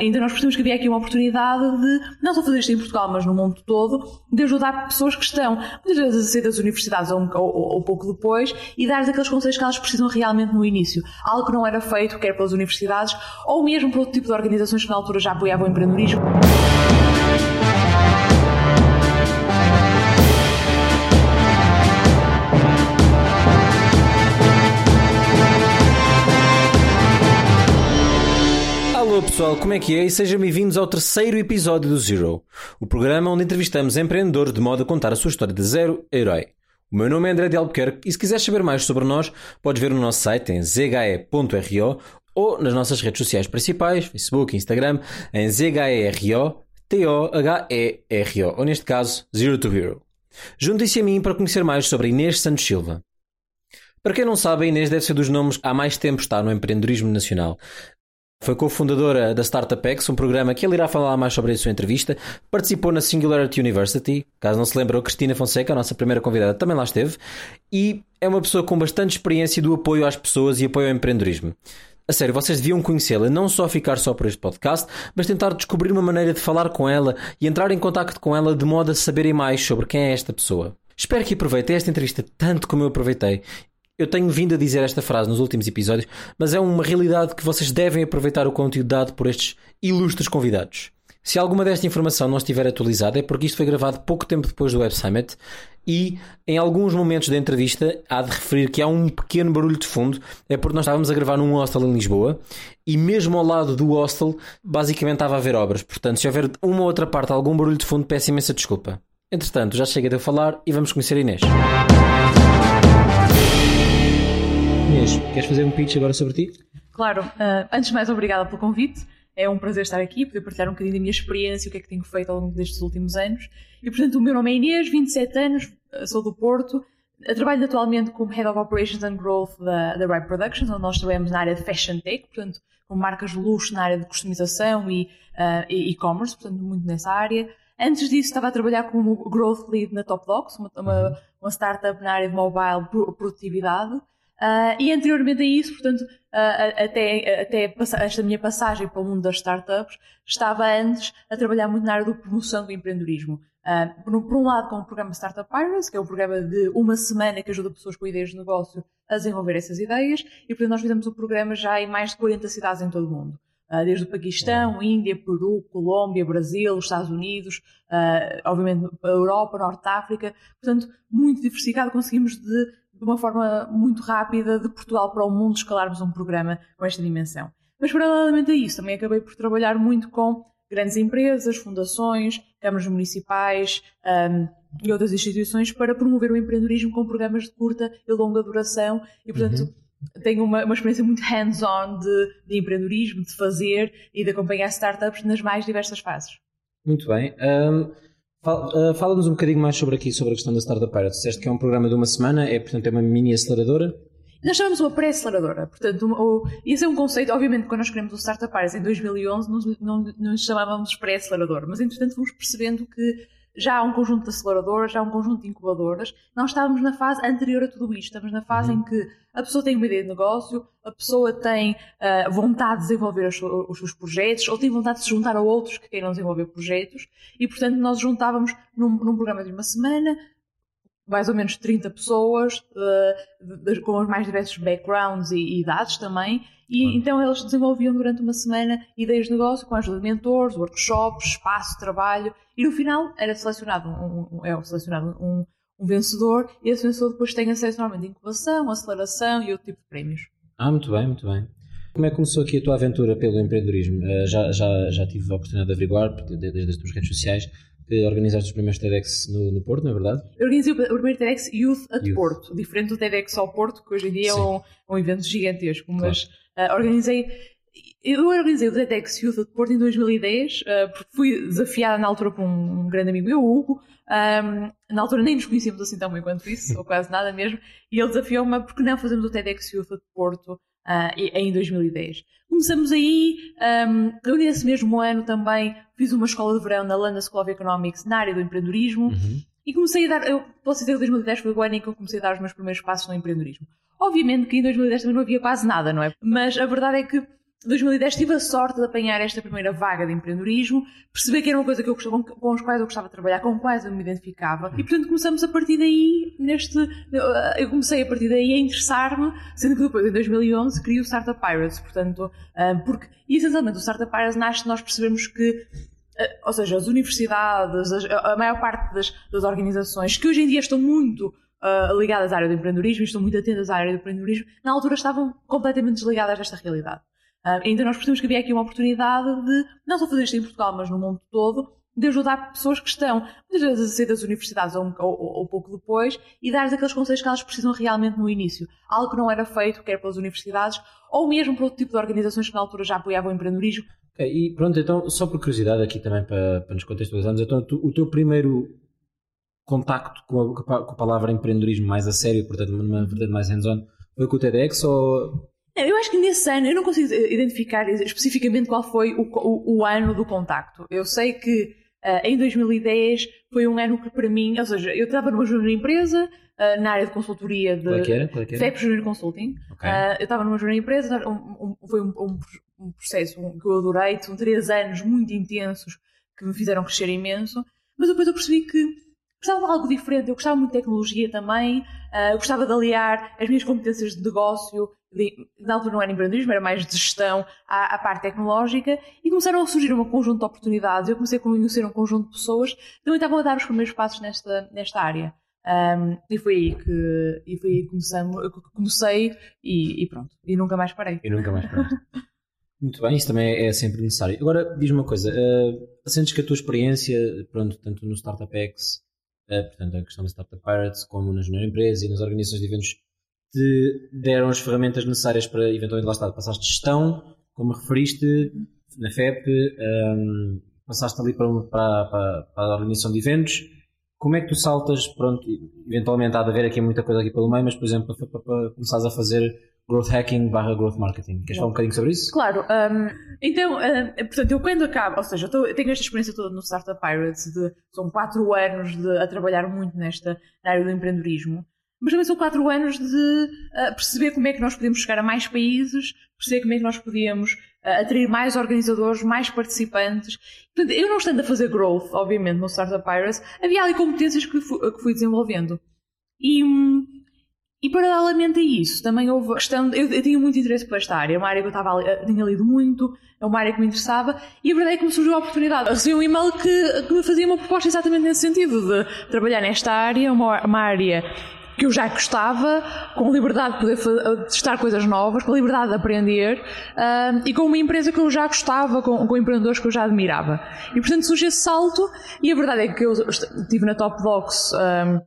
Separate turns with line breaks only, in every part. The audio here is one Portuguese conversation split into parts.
Então nós percebemos que havia aqui uma oportunidade de não só fazer isto em Portugal, mas no mundo todo, de ajudar pessoas que estão muitas vezes a sair das universidades ou, ou, ou pouco depois e dar-lhes aqueles conselhos que elas precisam realmente no início. Algo que não era feito quer pelas universidades ou mesmo por outro tipo de organizações que na altura já apoiavam o empreendedorismo.
Pessoal, como é que é? E sejam bem-vindos ao terceiro episódio do Zero, o programa onde entrevistamos empreendedores de modo a contar a sua história de zero a herói. O meu nome é André de Albuquerque e se quiseres saber mais sobre nós, podes ver no nosso site em zhe.ro ou nas nossas redes sociais principais, Facebook Instagram, em zhero, T-O-H-E-R-O, ou neste caso, Zero to Hero. Juntem-se a mim para conhecer mais sobre Inês Santos Silva. Para quem não sabe, a Inês deve ser dos nomes que há mais tempo está no empreendedorismo nacional. Foi cofundadora da Startup X, um programa que ele irá falar mais sobre a sua entrevista. Participou na Singularity University. Caso não se lembre, a Cristina Fonseca, a nossa primeira convidada, também lá esteve. E é uma pessoa com bastante experiência do apoio às pessoas e apoio ao empreendedorismo. A sério, vocês deviam conhecê-la, não só ficar só por este podcast, mas tentar descobrir uma maneira de falar com ela e entrar em contato com ela de modo a saberem mais sobre quem é esta pessoa. Espero que aproveitem esta entrevista tanto como eu aproveitei eu tenho vindo a dizer esta frase nos últimos episódios, mas é uma realidade que vocês devem aproveitar o conteúdo dado por estes ilustres convidados. Se alguma desta informação não estiver atualizada é porque isto foi gravado pouco tempo depois do Web Summit e em alguns momentos da entrevista há de referir que há um pequeno barulho de fundo, é porque nós estávamos a gravar num hostel em Lisboa e mesmo ao lado do hostel basicamente estava a haver obras, portanto se houver uma ou outra parte algum barulho de fundo peço imensa desculpa. Entretanto, já chega de eu falar e vamos conhecer a Inês. Inês, queres fazer um pitch agora sobre ti?
Claro, uh, antes de mais, obrigada pelo convite. É um prazer estar aqui, poder partilhar um bocadinho da minha experiência, o que é que tenho feito ao longo destes últimos anos. E, portanto, o meu nome é Inês, 27 anos, sou do Porto. Trabalho atualmente como Head of Operations and Growth da, da Ripe Productions, onde nós trabalhamos na área de Fashion Tech, portanto, com marcas de luxo na área de customização e uh, e-commerce, portanto, muito nessa área. Antes disso, estava a trabalhar como Growth Lead na Top Docs, uma, uma, uma startup na área de mobile produtividade. Uh, e anteriormente a isso, portanto, uh, até, até esta minha passagem para o mundo das startups, estava antes a trabalhar muito na área da promoção do empreendedorismo. Uh, por, por, um lado, com o programa Startup Pirates, que é um programa de uma semana que ajuda pessoas com ideias de negócio a desenvolver essas ideias, e portanto nós fizemos o programa já em mais de 40 cidades em todo o mundo. desde o Paquistão, Índia, Peru, Colômbia, Brasil, Estados Unidos, obviamente a Europa, Norte de África. Portanto, muito diversificado, conseguimos de de uma forma muito rápida de Portugal para o mundo escalarmos um programa com esta dimensão. Mas paralelamente a isso, também acabei por trabalhar muito com grandes empresas, fundações, câmaras municipais um, e outras instituições para promover o empreendedorismo com programas de curta e longa duração e, portanto, uhum. tenho uma, uma, experiência muito hands-on de, de, empreendedorismo, de fazer e de acompanhar startups nas mais diversas fases.
Muito bem. Um... Eh, fala-nos um bocadinho mais sobre aqui, sobre a questão da Startup Pirates. Disseste que é um programa de uma semana, é portanto é uma mini aceleradora?
Nós chamamos uma pré-aceleradora. Portanto, o, esse é um conceito, obviamente, quando nós criamos o Startup Pirates em 2011, não, não, não chamávamos pré-acelerador, mas entretanto fomos percebendo que já há um conjunto de aceleradoras, já há um conjunto de incubadoras. Nós estávamos na fase anterior a tudo isto. Estamos na fase uhum. em que a pessoa tem uma ideia de negócio, a pessoa tem uh, vontade de desenvolver os, os, seus projetos, ou tem vontade de se juntar a outros que queiram desenvolver projetos. E, portanto, nós juntávamos num, num programa de uma semana mais ou menos 30 pessoas, uh, de, com os mais diversos backgrounds e, e idades também, e então eles desenvolviam durante uma semana ideias de negócio com a ajuda de mentores, workshops, espaço trabalho, e no final era selecionado um, um, é selecionado um, um vencedor, e esse vencedor depois tem acesso normalmente a incubação, aceleração e outro tipo de prémios.
Ah, muito bem, muito bem. Como é que começou aqui a tua aventura pelo empreendedorismo? Uh, já, já, já tive a oportunidade de averiguar, desde as tuas redes sociais, que organizaste os primeiros TEDx no, no Porto, não é verdade?
Eu organizei o primeiro TEDx Youth at Youth. Porto, diferente do TEDx ao Porto, que hoje em dia Sim. é um, um evento gigantesco, mas claro. uh, organizei. Eu organizei o TEDx Youth at Porto em 2010, uh, porque fui desafiada na altura por um, um grande amigo meu, o Hugo. Um, na altura nem nos conhecíamos assim tão bem quanto isso, ou quase nada mesmo, e ele desafiou-me porque não fazemos o TEDx Youth at Porto uh, em 2010. Começamos aí, um, eu nesse mesmo ano também fiz uma escola de verão na London School of Economics na área do empreendedorismo uhum. e comecei a dar, eu posso dizer que 2010 foi o ano em que eu comecei a dar os meus primeiros passos no empreendedorismo. Obviamente que em 2010 também não havia quase nada, não é? Mas a verdade é que 2010 tive a sorte de apanhar esta primeira vaga de empreendedorismo, perceber que era uma coisa que eu gostava, com os quais eu gostava de trabalhar, com quais eu me identificava. E portanto começamos a partir daí, neste, eu comecei a partir daí a interessar-me, sendo que depois em 2011 criei o Startup Pirates, portanto, ah, porque essencialmente o Startup Pirates nasce de nós percebemos que ah, ou seja, as universidades, a maior parte das, das organizações que hoje em dia estão muito uh, ligadas à área do empreendedorismo e estão muito atentas à área do empreendedorismo, na altura estavam completamente desligadas desta realidade. Uh, então nós percebemos que havia aqui uma oportunidade de não só fazer isto em Portugal, mas no mundo todo, de ajudar pessoas que estão, muitas vezes, a sair das universidades ou, ou, ou pouco depois, e dar-lhes aqueles conselhos que elas precisam realmente no início. Algo que não era feito, quer pelas universidades, ou mesmo por outro tipo de organizações que na altura já apoiavam o empreendedorismo.
Okay, e pronto, então, só por curiosidade aqui também para, para nos contextualizarmos, então tu, o teu primeiro contacto com a, com a, palavra empreendedorismo mais a sério, portanto, numa vertente mais hands-on, foi com o TEDx ou
eu acho que nesse ano, eu não consigo identificar especificamente qual foi o, o, o ano do contacto. Eu sei que uh, em 2010 foi um ano que para mim, ou seja, eu estava numa júnior empresa, uh, na área de consultoria de
Qual é que era? Qual é que era?
FEP Junior Consulting. Okay. Uh, eu estava numa júnior empresa, um, um, foi um, um processo que eu adorei, são três anos muito intensos que me fizeram crescer imenso, mas depois eu percebi que Gostava de algo diferente, eu gostava muito de tecnologia também, uh, gostava de aliar as minhas competências de negócio, na altura não era empreendedorismo, era mais de gestão, à, à, parte tecnológica, e começaram a surgir um conjunto de oportunidades. Eu comecei a conhecer um conjunto de pessoas que também estavam a dar os primeiros passos nesta, nesta área. Um, e foi aí que, e foi aí que comecei, comecei e, e, pronto, e nunca mais parei.
E nunca mais parei. Muito bem, isso também é sempre necessário. Agora, diz-me uma coisa, uh, sentes que a tua experiência, pronto, tanto no Startup X uh, portanto, a questão da Startup Pirates, como na Junior Empresa e nas organizações de eventos, te deram as ferramentas necessárias para, eventualmente, lá estar, passaste gestão, como referiste, na FEP, um, passaste ali para, para, para, para, a organização de eventos. Como é que tu saltas, pronto, eventualmente há de haver aqui muita coisa aqui pelo meio, mas, por exemplo, para, para, para começares a fazer growth hacking barra growth marketing. Queres falar um bocadinho sobre isso?
Claro. Um, então, um, portanto, eu quando acabo, ou seja, eu, tenho esta experiência toda no Startup Pirates, de, são quatro anos de, a trabalhar muito nesta área do empreendedorismo, mas também são quatro anos de uh, perceber como é que nós podemos chegar a mais países, perceber como é que nós podíamos uh, atrair mais organizadores, mais participantes. Portanto, eu não estando a fazer growth, obviamente, no Startup Pirates, havia ali competências que fui, que fui desenvolvendo. E, e paralelamente a isso, também houve questão. Eu, eu, tinha muito interesse por esta área, é uma área que eu estava, tinha lido muito, é uma área que me interessava, e a verdade é que me surgiu a oportunidade. Eu recebi um e-mail que, que me fazia uma proposta exatamente nesse sentido, de trabalhar nesta área, uma, uma área que eu já gostava, com liberdade de poder fazer, testar coisas novas, com liberdade de aprender, uh, e com uma empresa que eu já gostava, com, com empreendedores que eu já admirava. E portanto surge esse salto, e a verdade é que eu estive na Top Docs. Um,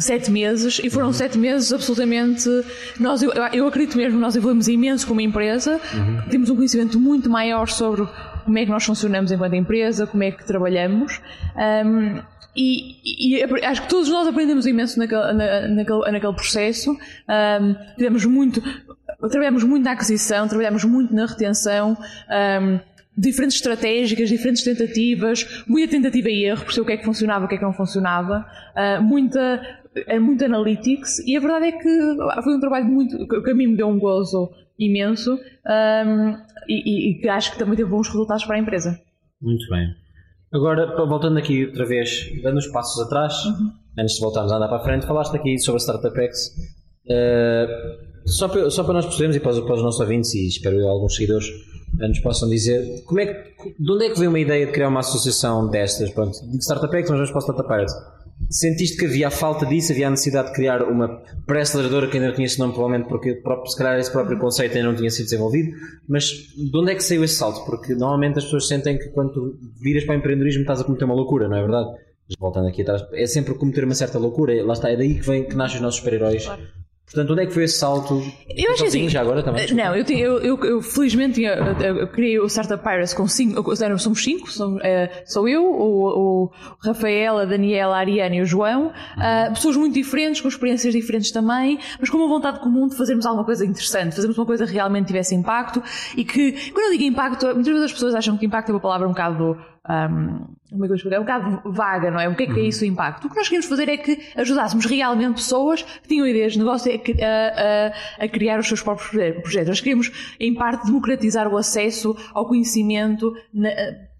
sete meses e foram uhum. sete meses absolutamente nós eu, eu acredito mesmo nós evoluímos imenso como empresa uhum. temos um conhecimento muito maior sobre como é que nós funcionamos enquanto empresa como é que trabalhamos um, e, e, acho que todos nós aprendemos imenso naquele, na, naquele, naquele processo um, tivemos muito trabalhamos muito na aquisição trabalhamos muito na retenção um, diferentes estratégicas, diferentes tentativas, muita tentativa e erro, perceber o que é que funcionava, o que é que não funcionava, uh, muita é muito analytics e a verdade é que foi um trabalho muito que a mim me deu um gozo imenso um, e, e, que acho que também teve bons resultados para a empresa.
Muito bem. Agora, voltando aqui outra vez, dando os passos atrás, uhum. antes de voltarmos a andar para a frente, falaste aqui sobre a Startup X. Uh, só, para, só para nós percebermos e para os, para os nossos ouvintes, e espero eu alguns seguidores nos possam dizer, como é que, de onde é que veio uma ideia de criar uma associação destas? Pronto, de Startup X, mas vamos para a Startup Pirates Sentiste que havia a falta disso, havia a necessidade de criar uma pré-aceleradora que ainda não tinha esse nome, provavelmente porque próprio, se calhar esse próprio conceito ainda não tinha sido desenvolvido, mas de onde é que saiu esse salto? Porque normalmente as pessoas sentem que quando tu viras para o empreendedorismo estás a cometer uma loucura, não é verdade? Voltando aqui atrás, é sempre cometer uma certa loucura, lá está, é daí que vem que nascem os nossos super-heróis. Claro Portanto, onde é que foi esse salto?
Eu acho assim,
já agora também?
Não, eu, eu, eu, eu felizmente eu, criei o Startup Pirates com cinco, somos cinco, sou, sou eu, o, o Rafael, a Daniela, a Ariana e o João, uh, pessoas muito diferentes, com experiências diferentes também, mas com uma vontade comum de fazermos alguma coisa interessante, fazermos uma coisa que realmente tivesse impacto e que, quando eu digo impacto, muitas vezes as pessoas acham que impacto é uma palavra um bocado um, como é que eu? Um bocado vaga, não é? O que é que é uhum. isso o impacto? O que nós queríamos fazer é que ajudássemos realmente pessoas que tinham ideias de negócio a, a, a criar os seus próprios projetos. Nós queríamos, em parte, democratizar o acesso ao conhecimento na,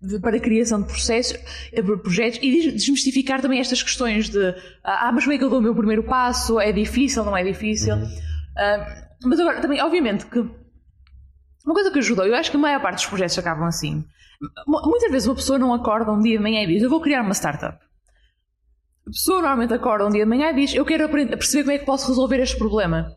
de, para a criação de processos, eh, projetos e desmistificar também estas questões de ah, mas como é que eu dou o meu primeiro passo? É difícil, não é difícil? Uhum. Uh, mas agora, também, obviamente, que uma coisa que ajudou, eu acho que a maior parte dos projetos acabam assim. Muitas vezes uma pessoa não acorda um dia de manhã e diz: Eu vou criar uma startup. A pessoa normalmente acorda um dia de manhã e diz: Eu quero aprender, perceber como é que posso resolver este problema.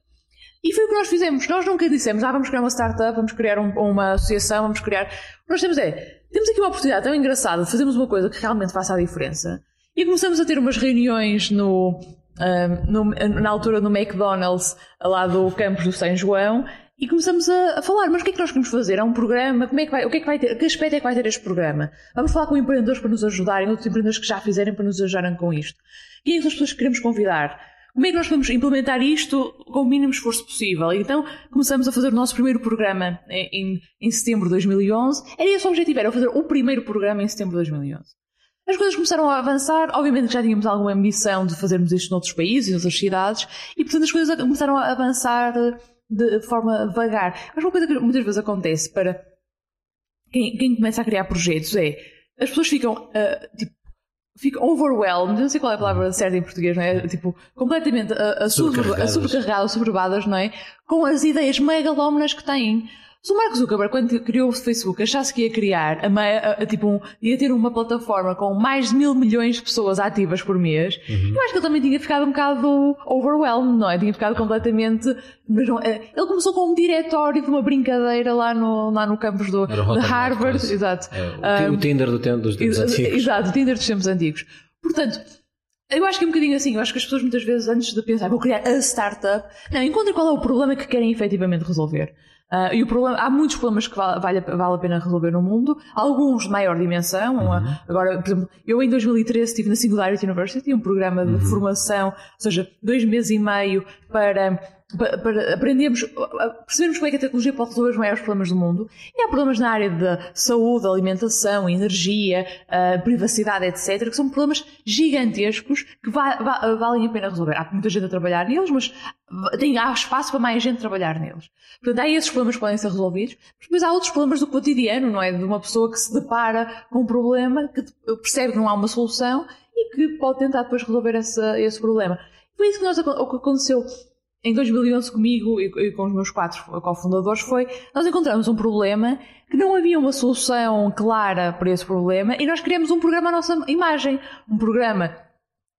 E foi o que nós fizemos. Nós nunca dissemos: Ah, vamos criar uma startup, vamos criar um, uma associação, vamos criar. O que nós temos é: temos aqui uma oportunidade tão engraçada de fazermos uma coisa que realmente faça a diferença. E começamos a ter umas reuniões no, no, na altura no McDonald's, lá do campus do São João, e começamos a, a, falar, mas o que é que nós queremos fazer? Há um programa, como é que vai, o que é que vai ter, que aspecto é que vai ter este programa? Vamos falar com empreendedores para nos ajudarem, outros empreendedores que já fizerem para nos ajudarem com isto. Quem é as pessoas que queremos convidar? Como é que nós podemos implementar isto com o mínimo esforço possível? Então começamos a fazer o nosso primeiro programa em, em setembro de 2011. Era esse o objetivo, era fazer o primeiro programa em setembro de 2011. As coisas começaram a avançar, obviamente que já tínhamos alguma ambição de fazermos isto noutros países, e noutras cidades, e portanto as coisas começaram a avançar de forma vagar. Mas uma coisa que muitas vezes acontece para quem, quem começa a criar projetos é as pessoas ficam uh, tipo ficam overwhelmed, não sei qual é a palavra certa em português, não é? Tipo, completamente uh, sobrecarregadas, sobrecarregadas, sobrebadas, não é? Com as ideias megalómanas que têm. Se o Mark Zuckerberg, quando criou o Facebook, achasse que ia criar, a, a, a, tipo, um, ia ter uma plataforma com mais de mil milhões de pessoas ativas por mês, uhum. eu acho que ele também tinha ficado um bocado overwhelmed, não é? Tinha ficado completamente. Mas não, eh, ele começou com um diretório de uma brincadeira lá no, lá no campus do, de Harvard. Exato.
É, o, um, o Tinder do tempo, dos tempos antigos.
Exato, o Tinder dos tempos antigos. Portanto, eu acho que é um bocadinho assim. Eu acho que as pessoas muitas vezes, antes de pensar, vou criar a startup, não, encontrem qual é o problema que querem efetivamente resolver. Uh, e o problema, há muitos problemas que vale, vale, vale, a pena resolver no mundo, alguns de maior dimensão. Uhum. Agora, por exemplo, eu em 2013 estive na Singularity University, um programa de uhum. formação, ou seja, dois meses e meio para para aprendermos, como é que a tecnologia pode resolver os maiores problemas do mundo. E há problemas na área de saúde, alimentação, energia, privacidade, etc., que são problemas gigantescos que va va valem a pena resolver. Há muita gente a trabalhar neles, mas tem, há espaço para mais gente trabalhar neles. Portanto, há esses problemas que podem ser resolvidos, mas há outros problemas do cotidiano, não é? De uma pessoa que se depara com um problema, que percebe que não há uma solução e que pode tentar depois resolver esse, esse problema. Foi isso que, nós, que aconteceu em 2011 comigo e, com os meus quatro cofundadores foi, nós encontramos um problema que não havia uma solução clara para esse problema e nós criamos um programa à nossa imagem. Um programa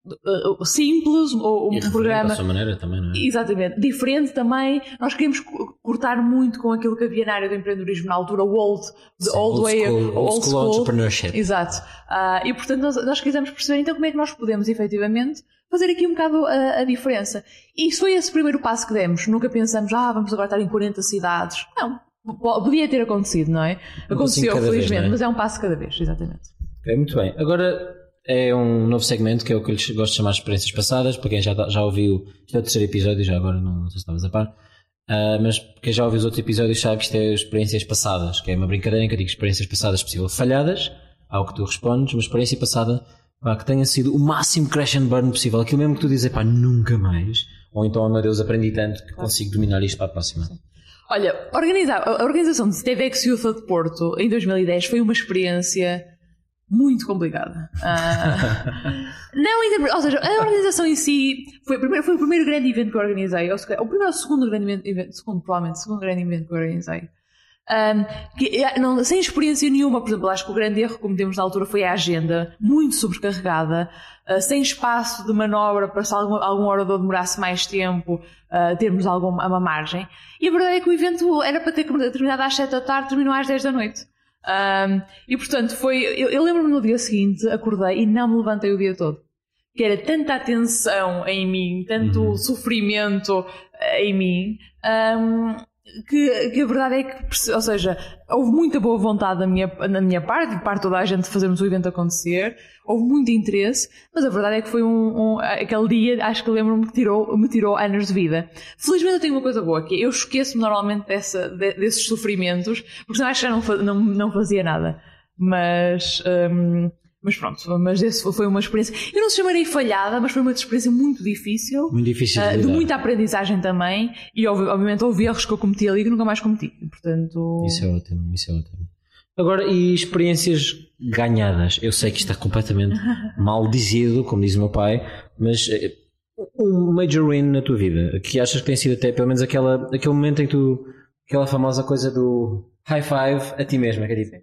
uh, simples, ou um programa.
sua maneira também, não é?
Exatamente. Diferente também. Nós queríamos cortar muito com aquilo que havia na área do empreendedorismo na altura, o old, the Sim, old, old, way,
school, old, school entrepreneurship.
Exato. Uh, e portanto nós, nós quisemos perceber então como é que nós podemos efetivamente fazer aqui um bocado a, a, diferença. E isso foi esse primeiro passo que demos. Nunca pensamos, ah, vamos agora estar em 40 cidades. Não. Podia ter acontecido, não é? Aconteceu, felizmente, vez, é? mas é um passo cada vez, exatamente.
Ok, muito bem. Agora é um novo segmento que é o que eu gosto de chamar de experiências passadas. Para quem já, já ouviu, este é o terceiro episódio, já agora não, não sei se estavas a par. Uh, mas quem já ouviu os outros episódios sabe que isto é experiências passadas, que é uma brincadeira em que eu digo experiências passadas possível falhadas, ao que tu respondes, uma experiência passada pá, que tenha sido o máximo crash and burn possível. Aquilo mesmo que tu dizes, pá, nunca mais. Ou então, oh meu Deus, aprendi tanto que consigo dominar isto para a próxima.
Olha, organizar, a organização de TVX Youth de Porto em 2010 foi uma experiência muito complicada. Uh, não, ou seja, a organização em si foi, primeiro, foi o primeiro grande evento que eu organizei, ou o primeiro ou segundo grande evento, segundo, provavelmente, segundo grande evento que eu organizei. Um, que, é, não, sem experiência nenhuma, por exemplo, acho que o grande erro que cometemos na altura foi a agenda, muito sobrecarregada, uh, sem espaço de manobra para se algum, algum orador demorasse mais tempo, uh, termos alguma uma margem. E a verdade é que o evento era para ter terminado às 7 da tarde, terminou às 10 da noite. Um, e portanto foi. Eu, eu lembro-me no dia seguinte, acordei e não me levantei o dia todo. Que era tanta atenção em mim, tanto uhum. sofrimento em mim. Um, que, que, a verdade é que, ou seja, houve muita boa vontade da minha, na minha parte, de parte toda a gente, de fazermos o evento acontecer, houve muito interesse, mas a verdade é que foi um, um aquele dia, acho que lembro-me que tirou, me tirou anos de vida. Felizmente eu tenho uma coisa boa, que eu esqueço-me normalmente dessa, de, desses sofrimentos, porque senão acho que já não, não, não fazia nada. Mas, um, mas pronto, mas esse foi uma experiência. Eu não se chamarei falhada, mas foi uma experiência muito difícil.
Muito difícil.
Uh, de muita aprendizagem também. E obviamente houve erros que eu cometi ali que nunca mais cometi. Portanto...
Isso é ótimo, isso é ótimo. Agora, e experiências ganhadas? Eu sei que isto é completamente mal dizido, como diz o meu pai, mas eh, um major win na tua vida, que achas que tem sido até pelo menos aquela, aquele momento em que tu, aquela famosa coisa do high five a ti mesma, que é tipo,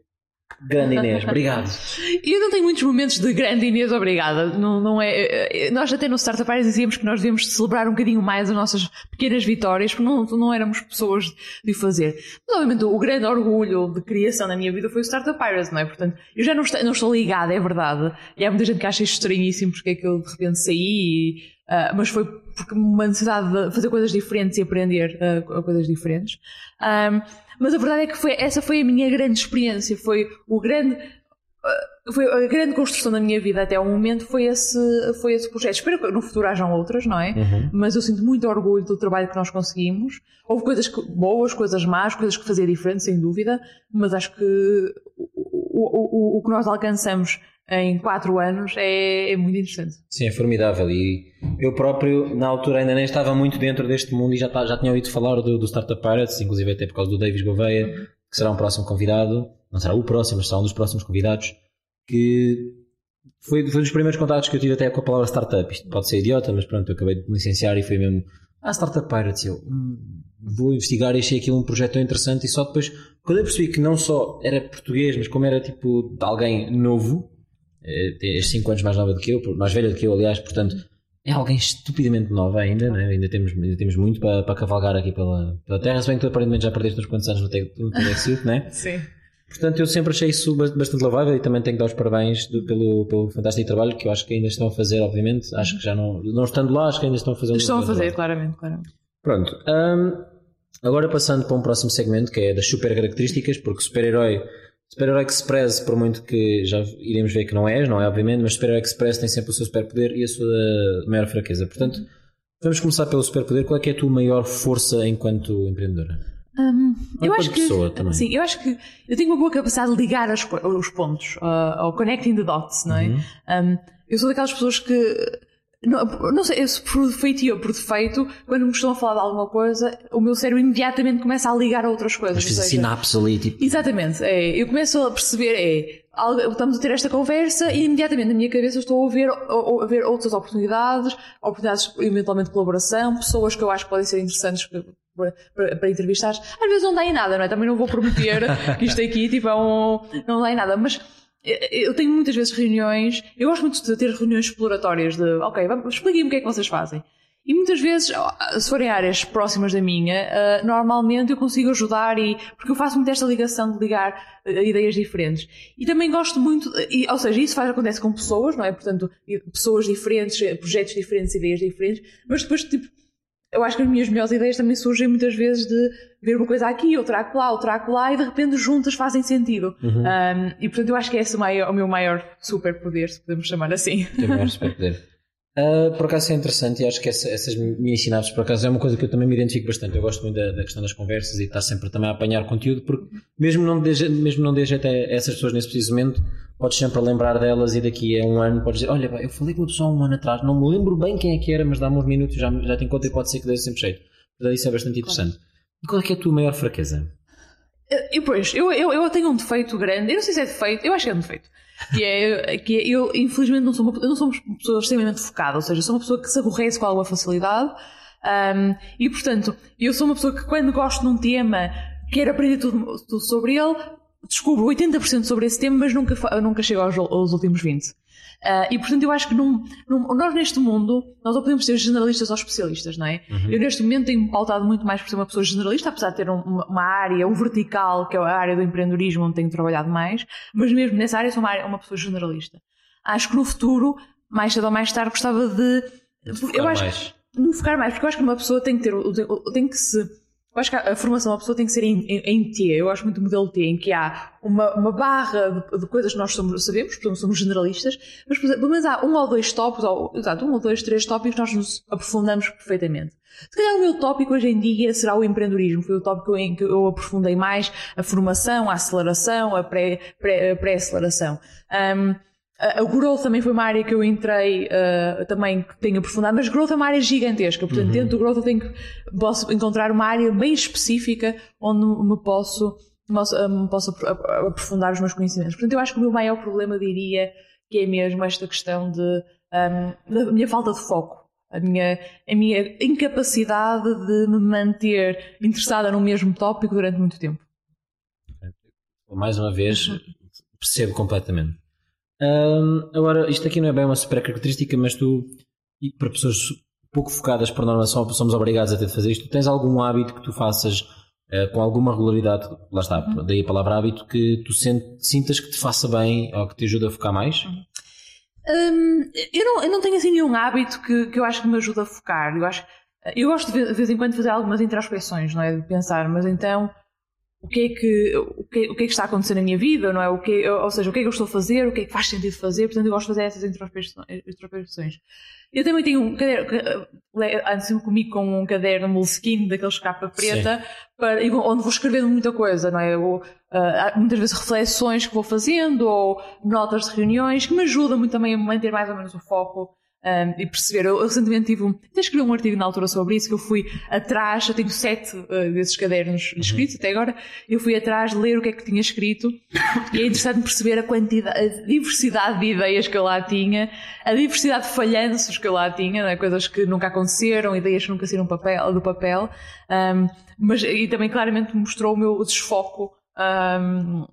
Grande Inês, obrigado.
Eu não tenho muitos momentos de grande Inês, obrigada. Não, não é, é nós até no Startup Aires dizíamos que nós devíamos celebrar um bocadinho mais as nossas pequenas vitórias, porque não, não éramos pessoas de fazer. Mas obviamente o grande orgulho de criação na minha vida foi o Startup Pirates, não é? Portanto, eu já não estou, não estou ligada, é verdade. E há muita gente que acha isto estranhíssimo porque é que eu de repente saí, e, uh, mas foi porque uma necessidade de fazer coisas diferentes e aprender uh, coisas diferentes. Um, mas a verdade é que foi, essa foi a minha grande experiência, foi o grande. Uh, foi a grande construção da minha vida até ao momento foi esse, foi esse projeto. Espero que no futuro hajam outras, não é? Uhum. Mas eu sinto muito orgulho do trabalho que nós conseguimos. Houve coisas boas, coisas más, coisas que fazia diferente, sem dúvida, mas acho que o, o, o que nós alcançamos em 4 anos é, é, muito interessante.
Sim, é formidável. E eu próprio, na altura, ainda nem estava muito dentro deste mundo e já, tá, já tinha ouvido falar do, do Startup Pirates, inclusive até por causa do Davis Gouveia, uhum. que será um próximo convidado. Não será o próximo, mas será um dos próximos convidados. Que foi, foi dos primeiros contatos que eu tive até com a palavra startup. Isto pode ser idiota, mas pronto, eu acabei de me licenciar e foi mesmo. Ah, Startup Pirates. Eu hum, vou investigar e achei aquilo um projeto tão interessante. E só depois, quando eu percebi que não só era português, mas como era tipo de alguém novo é 5 anos mais nova do que eu, mais velha do que eu, aliás, portanto, é alguém estupidamente nova ainda, né? ainda, temos, ainda temos muito para, para cavalgar aqui pela, pela Terra, se bem que tu aparentemente já perdeste uns quantos anos no TechSuit, né?
Sim.
Portanto, eu sempre achei isso bastante louvável e também tenho que dar os parabéns do, pelo, pelo fantástico trabalho que eu acho que ainda estão a fazer, obviamente. Acho que já não, não estando lá, acho que ainda estão a fazer.
Estão a fazer, claramente, claramente.
Pronto. Um, agora passando para um próximo segmento que é das super características, porque super-herói Super-Herói Express, por muito que já iremos ver que não és, não é? Obviamente, mas Super-Herói Express tem sempre o seu superpoder e a sua maior fraqueza. Portanto, vamos começar pelo superpoder. Qual é, que é a tua maior força enquanto empreendedora?
Um, eu acho que também. sim, eu acho que eu tenho uma boa capacidade de ligar os, os pontos, uh, ou connecting the dots, não é? Uhum. Um, eu sou daquelas pessoas que não, não sei, se por defeito e eu por defeito, quando me estão a falar de alguma coisa, o meu cérebro imediatamente começa a ligar a outras coisas.
Mas fiz sinapse ali, tipo.
Exatamente, é, eu começo a perceber, é, estamos a ter esta conversa e imediatamente na minha cabeça estou a ver, a, a ver outras oportunidades, oportunidades eventualmente de colaboração, pessoas que eu acho que podem ser interessantes para, para, para entrevistar. Às vezes não dá em nada, não é? Também não vou prometer que isto aqui tipo, é um, não dá em nada, mas eu tenho muitas vezes reuniões, eu gosto muito de ter reuniões exploratórias de, ok, expliquem-me o que é que vocês fazem. E muitas vezes, se forem áreas próximas da minha, uh, normalmente eu consigo ajudar e, porque eu faço muito esta ligação de ligar uh, ideias diferentes. E também gosto muito, e, ou seja, isso faz, acontece com pessoas, não é? Portanto, pessoas diferentes, projetos diferentes, ideias diferentes, mas depois, tipo, eu acho que as minhas melhores ideias também surgem muitas vezes de ver uma coisa aqui, outra acolá, outra acolá, e de repente juntas fazem sentido. Uhum. Um, e portanto eu acho que esse é o, maior, o meu maior superpoder, se podemos chamar assim.
O maior superpoder. Uh, por acaso é interessante e acho que essa, essas minhas sinapses, por acaso, é uma coisa que eu também me identifico bastante. Eu gosto muito da, da questão das conversas e estar sempre também a apanhar conteúdo, porque mesmo não deixe, mesmo não deixe até essas pessoas nesse preciso momento, podes sempre lembrar delas e daqui a um ano podes dizer: Olha, eu falei com uma pessoa um ano atrás, não me lembro bem quem é que era, mas dá-me uns minutos, já, já te encontro e pode ser que dê sempre jeito. Portanto, isso é bastante interessante. E qual é que é a tua maior fraqueza?
E pois, eu, eu, eu tenho um defeito grande, eu não sei se é defeito, eu acho que é um defeito. Que é, que é eu, infelizmente, não sou, uma, eu não sou uma pessoa extremamente focada, ou seja, sou uma pessoa que se aborrece com alguma facilidade. Um, e portanto, eu sou uma pessoa que quando gosto de um tema, quero aprender tudo, tudo sobre ele, descubro 80% sobre esse tema, mas nunca, nunca chego aos, aos últimos 20%. Uh, e portanto eu acho que num, num, nós neste mundo, nós ou podemos ser generalistas ou especialistas, não é? Uhum. Eu neste momento tenho pautado muito mais por ser uma pessoa generalista, apesar de ter um, uma área, um vertical, que é a área do empreendedorismo, onde tenho trabalhado mais, mas mesmo nessa área sou uma, área, uma pessoa generalista. Acho que no futuro, mais cedo ou mais tarde, gostava de.
de eu acho, mais.
Não focar mais, porque eu acho que uma pessoa tem que ter, tem que se eu acho que a formação da pessoa tem que ser em, em, em, T. Eu acho muito modelo T, em que há uma, uma barra de, de, coisas que nós somos, sabemos, portanto somos generalistas, mas pelo menos há um ou dois tópicos, ou, exato, um ou dois, três tópicos nós nos aprofundamos perfeitamente. Se calhar o meu tópico hoje em dia será o empreendedorismo. Foi o tópico em que eu aprofundei mais a formação, a aceleração, a pré-aceleração. Pré, pré um, A growth também foi uma área que eu entrei, uh, também que tenho aprofundado, mas growth é uma área gigantesca, portanto, uhum. dentro do growth eu tenho que, posso encontrar uma área bem específica onde me posso, me posso aprofundar os meus conhecimentos. Portanto, eu acho que o meu maior problema, diria, que é mesmo esta questão de, um, da minha falta de foco. A minha, a minha incapacidade de me manter interessada no mesmo tópico durante muito tempo.
Mais uma vez, uhum. percebo completamente. Um, agora, isto aqui não é bem uma super característica, mas tu, e para pessoas pouco focadas por norma, somos obrigados a ter de fazer isto. Tu tens algum hábito que tu faças uh, com alguma regularidade, lá está, uhum. daí a palavra hábito, que tu sintas que te faça bem ou que te ajuda a focar mais? Uhum.
Um, eu, não, eu não tenho assim nenhum hábito que, que eu acho que me ajuda a focar. Eu acho eu gosto de, vez em quando fazer algumas introspecções, não é? De pensar, mas então o que é que, o que, o que, é que está a acontecer na minha vida, não é? O que, ou seja, o que é que eu estou a fazer, o que é que faz sentido fazer, portanto eu gosto de fazer essas introspecções. Eu também tenho um caderno, ando sempre comigo com um caderno Moleskine, daqueles capa preta, para, onde vou escrevendo muita coisa, não é? Eu, uh, muitas vezes reflexões que vou fazendo, ou notas de reuniões, que me ajudam muito também a manter mais ou menos o foco um, e perceber. Eu, eu recentemente tive um. Até escrevi um artigo na altura sobre isso, que eu fui atrás, eu tenho sete uh, desses cadernos uhum. escritos até agora, eu fui atrás ler o que é que tinha escrito e é interessante perceber a quantidade, a diversidade de ideias que eu lá tinha, a diversidade de falhanços que eu lá tinha, né? coisas que nunca aconteceram, ideias que nunca saíram papel, do papel, um, mas e também claramente mostrou o meu desfoco um,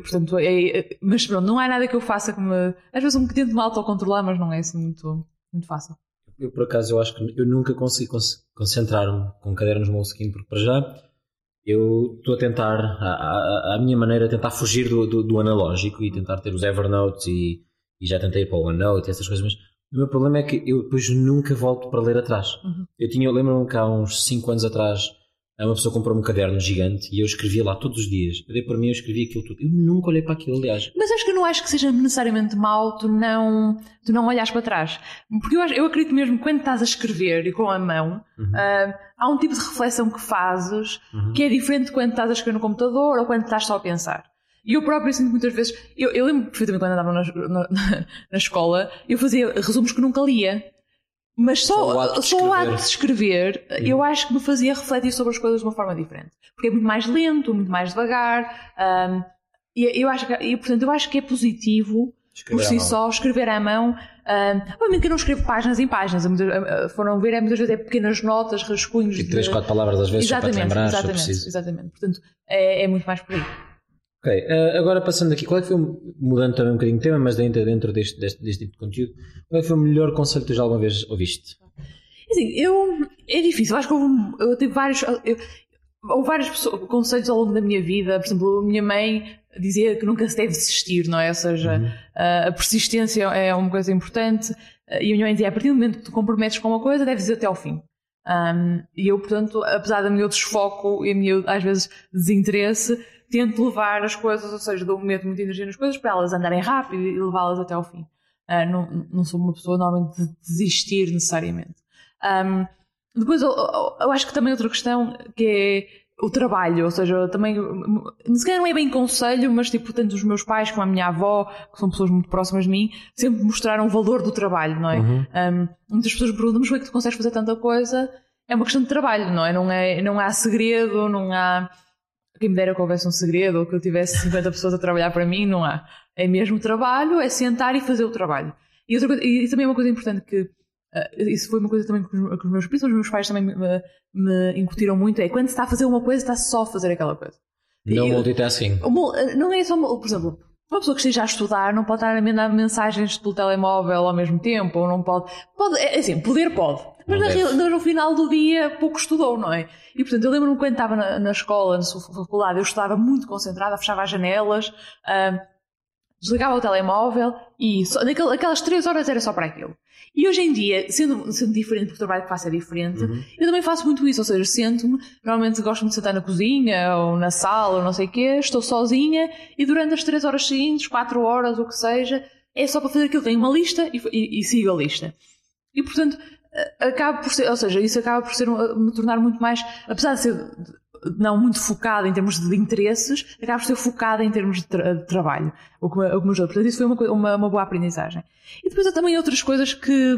portanto, é, é, mas pronto, não há nada que eu faça que me. Às vezes um que tento me autocontrolar, mas não é assim muito, muito fácil.
Eu, por acaso, eu acho que eu nunca consigo concentrar-me com cadernos Moleskine, porque para já eu estou a tentar, a, minha maneira, a tentar fugir do, do, do analógico e tentar ter os Evernotes e, e já tentei para o OneNote e essas coisas, mas o meu problema é que eu depois nunca volto para ler atrás. Uhum. Eu tinha, eu lembro-me que há uns 5 anos atrás uma pessoa comprou um caderno gigante e eu escrevia lá todos os dias. Eu dei por mim, eu escrevia aquilo tudo. Eu nunca olhei para aquilo, aliás.
Mas acho que eu não acho que seja necessariamente mau tu não, tu não olhas para trás. Porque eu, acho, eu acredito mesmo que quando estás a escrever e com a mão, uhum. uh, há um tipo de reflexão que fazes uhum. que é diferente de quando estás a escrever no computador ou quando estás só a pensar. E eu próprio sinto muitas vezes. Eu, eu lembro perfeitamente quando andava na, na, na escola, eu fazia resumos que nunca lia. Mas só, só, o ato de, só o ato de escrever, uhum. eu acho que me fazia refletir sobre as coisas de uma forma diferente. Porque é muito mais lento, muito mais devagar. Um, e eu acho que, e, portanto, eu acho que é positivo escrever por si só escrever à mão. Um, obviamente que eu não escrevo páginas em páginas. Foram ver, muitas vezes é pequenas notas, rascunhos.
E três, de... quatro palavras às vezes exatamente, para te lembrar,
exatamente, exatamente. Portanto, é, é muito mais por aí.
Ok, uh, agora passando aqui, qual é que foi, mudando também um bocadinho de tema, mas dentro, dentro deste, deste, deste, tipo de conteúdo, qual é que foi o melhor conselho que tu já alguma vez ouviste?
Assim, eu, é difícil, acho que houve, eu tive vários, eu, houve vários conselhos ao longo da minha vida, por exemplo, a minha mãe dizia que nunca se deve desistir, não é? Ou seja, uhum. a persistência é uma coisa importante, e a minha mãe dizia, a partir do momento que tu comprometes com uma coisa, deves ir até ao fim. Um, e eu, portanto, apesar do meu desfoco e do meu, às vezes, desinteresse, tento levar as coisas, ou seja, dou meto muita energia nas coisas para elas andarem rápido e levá-las até ao fim. Uh, não, não sou uma pessoa normalmente de desistir necessariamente. Um, depois, eu, eu, acho que também outra questão que é o trabalho, ou seja, também, se calhar não é bem conselho, mas tipo, tanto os meus pais como a minha avó, que são pessoas muito próximas de mim, sempre mostraram o valor do trabalho, não é? Uhum. Um, muitas pessoas me perguntam, mas como é que tu consegues fazer tanta coisa? É uma questão de trabalho, não é? Não, é, não há segredo, não há quem me dera que houvesse um segredo ou que eu tivesse 50 pessoas a trabalhar para mim, não há. É mesmo trabalho, é sentar e fazer o trabalho. E, outra coisa, e também é uma coisa importante que uh, isso foi uma coisa também que os, que os meus pais, os meus pais também me, me, incutiram muito, é quando se está a fazer uma coisa, está só a fazer aquela coisa.
Não multitasking.
Não é só, por exemplo, uma pessoa que esteja a estudar não pode estar a mandar mensagens pelo telemóvel ao mesmo tempo, ou não pode. Pode, é assim, poder pode. Mas na, no final do dia pouco estudou, não é? E portanto, eu lembro-me quando estava na, na, escola, na faculdade, eu estava muito concentrada, fechava as janelas, uh, desligava o telemóvel e só, aquelas três horas era só para aquilo. E hoje em dia, sendo, sendo diferente, porque o trabalho que faço é diferente, uhum. eu também faço muito isso, ou seja, sento-me, normalmente gosto de sentar na cozinha ou na sala ou não sei o quê, estou sozinha e durante as três horas seguintes, quatro horas, o que seja, é só para fazer aquilo. Tenho uma lista e, e, e sigo a lista. E portanto, acaba por ser, ou seja, isso acaba por ser me tornar muito mais, apesar de ser não muito focada em termos de interesses, acaba por ser focada em termos de, tra de trabalho, o que, o que me ajudou. Portanto, isso foi uma, uma, uma, boa aprendizagem. E depois há também outras coisas que.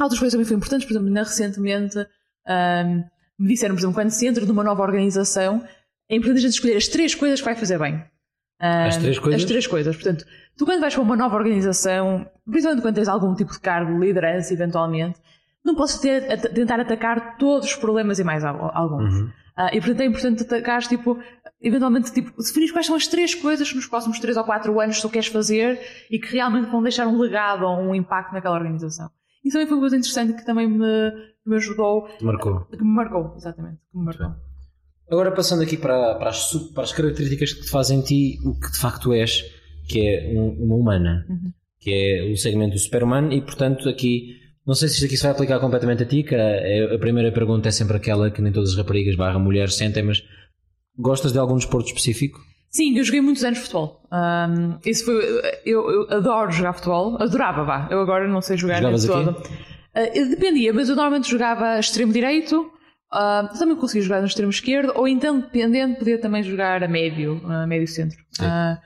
Outras coisas também foram importantes, por exemplo, recentemente um, me disseram, por exemplo, quando se entra numa nova organização, é importante a gente escolher as três coisas que vai fazer bem.
As três coisas?
As três coisas. Portanto, tu quando vais para uma nova organização, principalmente quando tens algum tipo de cargo de liderança, eventualmente, não posso ter, tentar atacar todos os problemas e mais alguns. Uhum. Uh, e portanto é importante atacar, tipo, eventualmente, tipo, definir quais são as três coisas que nos próximos três ou quatro anos tu queres fazer e que realmente vão deixar um legado ou um impacto naquela organização. Isso também foi uma coisa interessante que também me, me ajudou.
Te marcou.
Que me marcou, exatamente. Que me marcou.
Agora passando aqui para, para, as, para as características que te fazem ti o que de facto és, que é um, uma humana, uhum. que é o segmento do super-humano e portanto aqui não sei se isto aqui se vai aplicar completamente a ti, que a, a primeira pergunta é sempre aquela que nem todas as raparigas barra mulheres sentem, mas gostas de algum desporto específico?
Sim, eu joguei muitos anos de futebol. Um, isso foi, eu, eu, adoro jogar futebol, adorava, vá. Eu agora não sei jogar
Jogavas todo.
Uh, dependia, mas eu normalmente jogava extremo direito, uh, também conseguia jogar no extremo esquerdo, ou então, dependendo, podia também jogar a médio, a médio centro. Uh,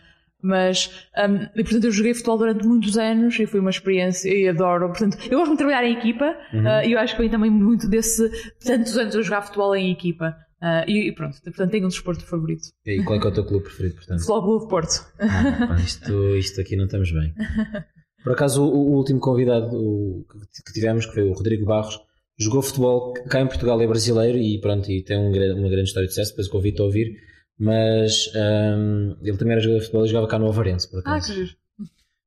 mas, um, e, portanto, eu joguei futebol durante muitos anos e foi uma experiência e adoro. Portanto, eu gosto muito de trabalhar em equipa uhum. uh, e eu acho que vem também muito desse tantos anos a jogar futebol em equipa. Uh, e, e, pronto, portanto, tenho um desporto favorito.
E qual é, é o teu clube preferido, portanto?
Futebol Clube Porto.
Ah, isto, isto aqui não estamos bem. Por acaso, o, o último convidado que tivemos, que foi o Rodrigo Barros, jogou futebol cá em Portugal, é brasileiro e pronto, e tem um, uma grande história de sucesso, depois convido a ouvir mas um, ele também era jogador de futebol e jogava cá no Avarense, por
acaso. Ah, que giro.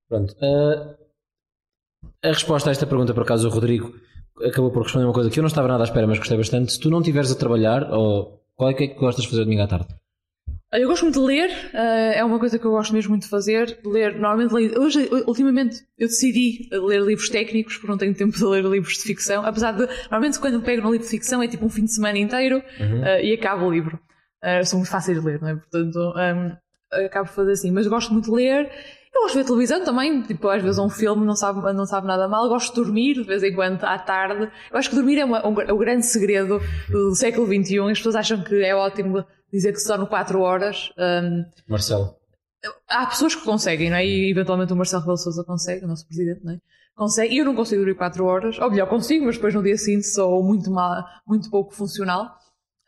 Pronto. Uh, a resposta a esta pergunta, por acaso, o Rodrigo acabou por responder uma coisa que eu não estava nada à espera, mas gostei bastante. Se tu não estiveres a trabalhar, ou qual é que, é que gostas de fazer domingo à tarde?
Eu gosto muito de ler, uh, é uma coisa que eu gosto mesmo muito de fazer. Ler, normalmente, hoje, ultimamente, eu decidi ler livros técnicos, porque não tenho tempo de ler livros de ficção. Apesar de, normalmente, quando eu pego um livro de ficção, é tipo um fim de semana inteiro uhum. uh, e acabo o livro. Uh, são muito fáceis de ler, não é? Portanto, um, acabo de fazer assim. Mas gosto muito de ler. Eu gosto de ver televisão também, tipo, às vezes um filme não sabe, não sabe nada mal. Gosto de dormir de vez em quando, à tarde. Eu acho que dormir é uma, um, é o grande segredo do século XXI. As pessoas acham que é ótimo dizer que se dorme 4 horas. Um,
Marcelo.
Há pessoas que conseguem, não é? E eventualmente o Marcelo Rebelo Sousa consegue, o nosso presidente, não é? Consegue. E eu não consigo dormir 4 horas. Ou melhor, consigo, mas depois no dia seguinte sou muito mal, muito pouco funcional.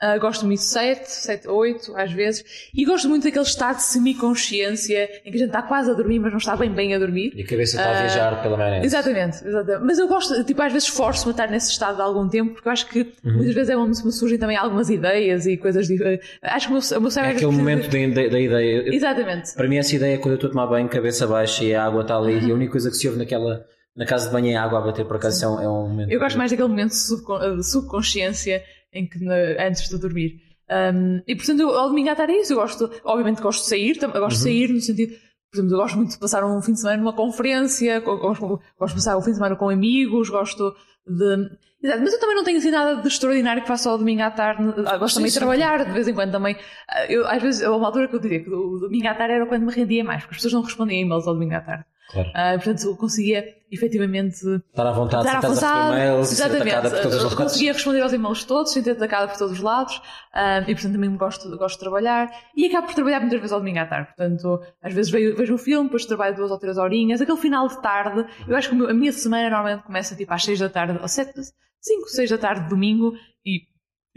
Uh, gosto muito de 7, 7, 8 às vezes. E gosto muito daquele estado de semiconsciência em que a gente está quase a dormir, mas não está bem bem a dormir.
E a cabeça está uh, a viajar pela maionese.
Exatamente, exatamente. Mas eu gosto, tipo, às vezes esforço-me a estar nesse estado de algum tempo, porque eu acho que uhum. muitas vezes é onde me surgem também algumas ideias e coisas. De, acho que o meu,
cérebro. É aquele momento da, da ideia.
Exatamente.
Para mim, essa ideia é quando eu estou a tomar banho, cabeça baixa e a água está ali, e a única coisa que se ouve naquela na casa de banho é água a bater, por acaso é um, é um momento.
Eu gosto mais daquele momento de subconsciência em que, antes de dormir. Um, e portanto, eu, ao domingo à tarde é isso. Eu gosto, obviamente, gosto de sair, eu gosto uhum. de sair no sentido, por exemplo, eu gosto muito de passar um fim de semana numa conferência, gosto, gosto de passar um fim de semana com amigos, gosto de. Exato, mas eu também não tenho assim nada de extraordinário que faça ao domingo à tarde. Ah, gosto também de trabalhar, de vez em quando também. Ah, eu, às vezes, houve uma altura que eu diria que o domingo à tarde era quando me rendia mais, porque as pessoas não respondiam e-mails ao domingo à tarde.
Claro. Uh,
portanto, eu conseguia efetivamente
estar à vontade, estar à vontade, e-mails,
exatamente. por todos os conseguia responder aos e-mails todos, sem ter atacada por todos os lados, uh, e portanto também gosto, gosto de trabalhar, e acabo por trabalhar muitas vezes ao domingo à tarde, portanto, às vezes vejo, vejo um filme, depois trabalho duas ou três horinhas, aquele final de tarde, eu acho que a minha semana normalmente começa tipo às seis da tarde, ou sete, cinco, seis da tarde de domingo,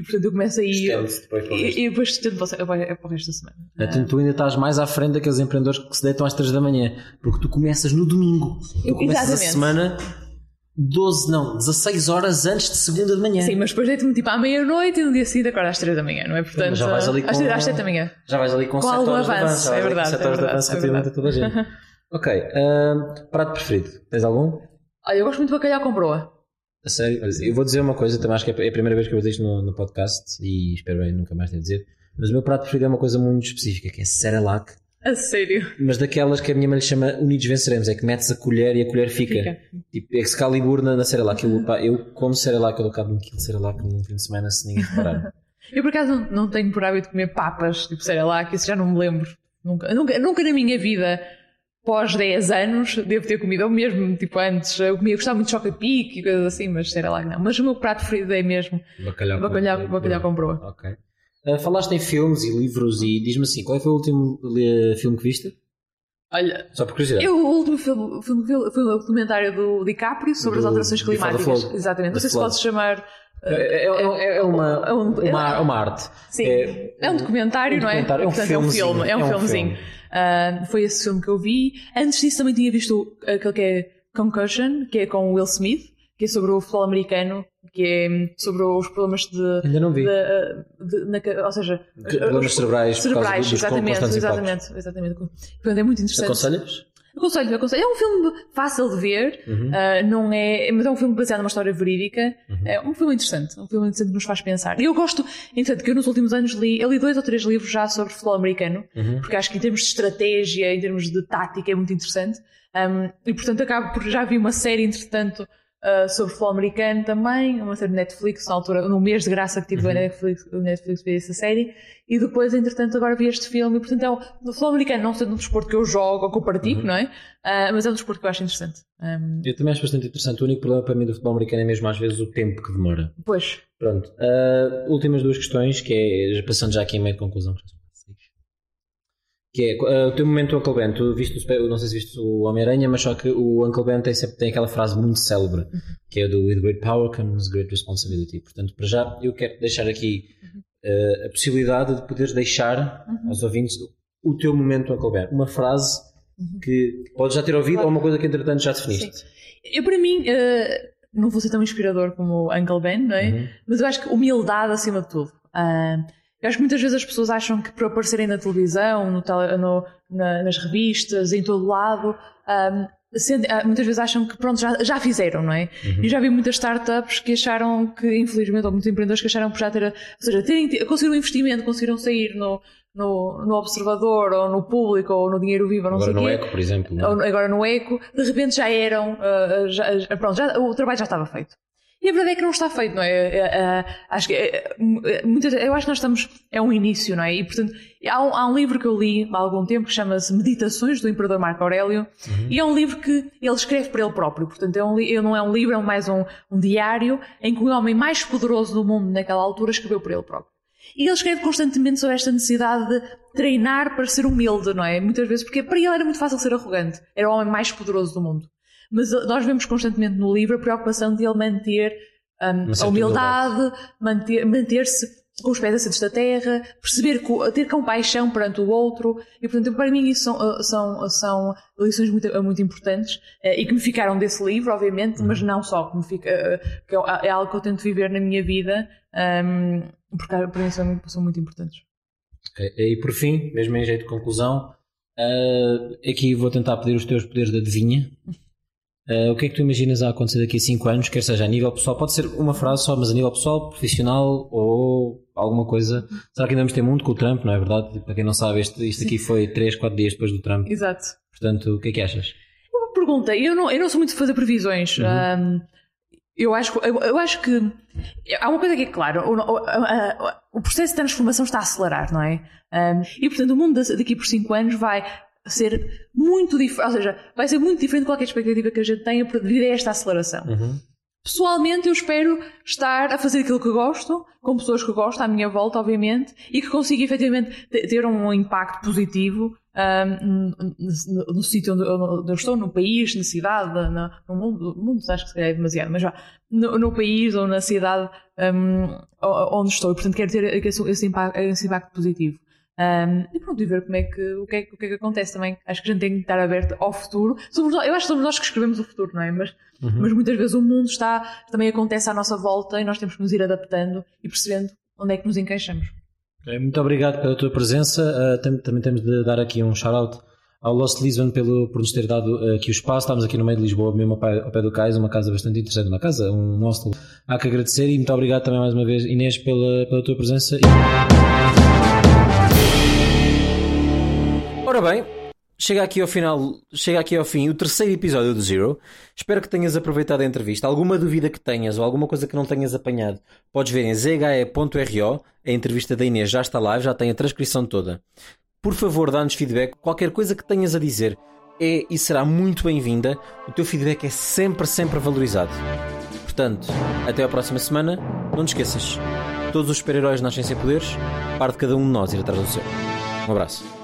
e portanto eu começo a ir. Depois e, e depois estendo para, para o resto da semana.
Então tu ainda estás mais à frente daqueles empreendedores que se deitam às 3 da manhã. Porque tu começas no domingo. Tu começas Exatamente. a semana 12, não, 16 horas antes de segunda de manhã.
Sim, mas depois deito-me tipo à meia-noite e no dia seguinte acordo às 3 da manhã, não é? Portanto,
já vais ali com,
às 7 da manhã.
Já vais ali com, com 7 horas avanço, de avanço. É verdade. 7 horas é verdade, de avanço é relativamente a toda a gente. ok, uh, prato preferido. Tens algum?
Olha, eu gosto muito de bacalhau com broa.
A sério? eu vou dizer uma coisa, também acho que é a primeira vez que eu vou dizer isto no, no podcast e espero bem nunca mais ter de dizer. Mas o meu prato preferido é uma coisa muito específica, que é Cerelac.
A sério?
Mas daquelas que a minha mãe lhe chama Unidos Venceremos, é que metes a colher e a colher fica. fica. Tipo, Excalibur na, na Cerelac. Eu, pá, eu como Cerelac, eu dou cabo de um quilo de Cerelac num fim de semana se ninguém reparar.
eu por acaso não, não tenho por hábito comer papas, tipo Cerelac, isso já não me lembro. Nunca, nunca, nunca na minha vida pós 10 anos devo ter comido, ou mesmo tipo antes, eu comia, gostava muito de choca-pique e coisas assim, mas sei lá que não. Mas o meu prato preferido é mesmo
bacalhau,
bacalhau, com, bacalhau com broa.
Ok. Uh, falaste em filmes e livros e diz-me assim, qual foi o último uh, filme que viste?
Olha,
Só por curiosidade.
eu, o último filme, filme vi foi o documentário do DiCaprio sobre
Do
as alterações climáticas. Exatamente. Não sei se podes chamar.
É, é- é- é uma,
É um-
uma, uma arte.
Sim,
É-
é, um documentário,
um
não é?
documentário, é um
Portanto, é um filme, é um,
é um
filmezinho.
filme.
Ah, foi esse filme que eu vi. Antes disso também tinha visto aquele que é Concussion, que é com Will Smith, que é sobre o futebol americano, que é sobre os problemas de.
Ainda não vi.
de, ah, de- na ou seja,
problemas cerebrais por causa
cerebrais,
dos
exatamente,
constantes
exatamente, exatamente. Portanto, é muito interessante.
Aconselhas?
Aconselho, aconselho. É um filme fácil de ver,
Uhum.
ah, não é, mas é um filme baseado numa história verídica. É um filme interessante, um filme interessante que nos faz pensar. E eu gosto, entretanto, que eu nos últimos anos li, eu li dois ou três livros já sobre futebol americano,
Uhum.
porque acho que em termos de estratégia, em termos de tática, é muito interessante. Um, e portanto, acabo por já vi uma série, entretanto, ah, sobre futebol americano também, uma série de Netflix, na altura, no mês de graça que tive
Uhum.
a Netflix, o Netflix fez essa série, e depois, entretanto, agora vi este filme, e portanto, é um, o futebol americano não sendo um desporto que eu jogo ou que eu pratico,
Uhum.
não é? Ah, mas é um desporto que eu acho interessante. Um,
Eu também acho bastante interessante. O único problema para mim do futebol americano é mesmo às vezes o tempo que demora.
pois,
Pronto. Ah, últimas duas questões, que é, passando já aqui em meio de conclusão. Que é, ah, o teu momento Uncle Ben, tu viste, o, não sei se viste o Homem-Aranha, mas só que o Uncle Ben tem, sempre, tem aquela frase muito célebre, que é do With great power comes great responsibility. Portanto, para já, eu quero deixar aqui ah, a possibilidade de poderes deixar aos ouvintes o teu momento Uncle Ben. Uma frase que podes já ter ouvido ou uma coisa que entretanto já definiste.
eu para mim, ah, não vou ser tão inspirador como o Uncle Ben, não é?
Uhum.
Mas eu acho que humildade acima de tudo. Ah, eu acho que muitas vezes as pessoas acham que por aparecerem na televisão, no tele- no- na- nas revistas, em todo lado, ah, sendo- ah, muitas vezes acham que pronto, já, já fizeram, não é?
Uhum.
E já vi muitas startups que acharam que, infelizmente, ou muitos empreendedores que acharam por já ter, ou seja, terem, conseguiram um investimento, conseguiram sair no, no, no observador, ou no público, ou no dinheiro vivo, ou não
Agora
sei
no
quê
Eco, por exemplo. não é?
ou agora no eco, de repente já eram, ah, já, já- pronto, já- o trabalho já estava feito. E a verdade é que não está feito, não é? É, é, acho que é, é, muitas, eu acho que nós estamos, é um início, não é? E portanto, há um, há um livro que eu li há algum tempo que chama-se Meditações do Imperador Marco Aurélio, e é um livro que ele escreve para ele próprio, portanto, é um, não é um livro, é mais um, um diário em que o homem mais poderoso do mundo naquela altura escreveu para ele próprio. E ele escreve constantemente sobre esta necessidade de treinar para ser humilde, não é? Muitas vezes, porque para ele era muito fácil ser arrogante. Era o homem mais poderoso do mundo. Mas nós vemos constantemente no livro a preocupação de ele manter um, a humildade, manter- manter-se com os pés acima da terra, perceber, ter compaixão perante o outro. E, portanto, para mim isso são, uh, são, são lições muito, uh, muito importantes uh, e que me ficaram desse livro, obviamente, mas não só, que, me fica, que é é algo que eu tento viver na minha vida, porque para mim são, são muito importantes.
Ok. E por fim, mesmo em jeito de conclusão, aqui vou tentar pedir os teus poderes de adivinha. Ah, o que é que tu imaginas a acontecer daqui a 5 anos, quer seja a nível pessoal, pode ser uma frase só, mas a nível pessoal, profissional ou alguma coisa. Será que ainda vamos ter mundo com o Trump, não é verdade? Para quem não sabe, este, isto aqui foi 3, 4 dias depois do Trump.
Exato.
Portanto, o que é que achas?
Uma pergunta, eu não, eu não sou muito de fazer previsões. Um, eu, acho, eu, eu acho que há uma coisa que é clara: o, o- a- o processo de transformação está a acelerar, não é? Um, e portanto, o mundo da- daqui por 5 anos vai ser muito diferente, ou seja, vai ser muito diferente de qualquer expectativa que a gente tenha devido a esta aceleração. Pessoalmente, eu espero estar a fazer aquilo que gosto, com pessoas que gosto à minha volta, obviamente, e que consiga efetivamente te- ter um impacto positivo ahm, no, no- no sítio onde, onde eu estou, no país, na cidade, na- no mundo, mundo acho que se calhar é demasiado, mas já, no, no país ou na cidade o- onde estou. E, portanto, quero ter esse, esse impacto, esse impacto positivo. Ahm, e pronto, e ver como é que, o, que é, que- o que é que acontece também. Acho que a gente tem que estar aberto ao futuro. Somos eu acho que somos nós que escrevemos o futuro, não é? Mas, mas muitas vezes o mundo está, também acontece à nossa volta e nós temos que nos ir adaptando e percebendo onde é que nos encaixamos.
Muito obrigado pela tua presença. Ah, tam- também temos de dar aqui um shout-out ao Lost Lisbon pelo, por nos ter dado aqui o espaço. Estamos aqui no meio de Lisboa, mesmo ao pé, do Cais, uma casa bastante interessante, uma casa, um hostel. Há que agradecer e muito obrigado também mais uma vez, Inês, pela, pela tua presença. Ora bem, chega aqui ao final, chega aqui ao fim o terceiro episódio do Zero. Espero que tenhas aproveitado a entrevista. Alguma dúvida que tenhas ou alguma coisa que não tenhas apanhado, podes ver em zhe.ro. A entrevista da Inês já está live, já tem a transcrição toda. Por favor, dá-nos feedback. Qualquer coisa que tenhas a dizer é e será muito bem-vinda. O teu feedback é sempre, sempre valorizado. Portanto, até à próxima semana. Não te esqueças. Todos os super-heróis nascem sem poderes, parte cada um de nós ir atrás do seu. Um abraço.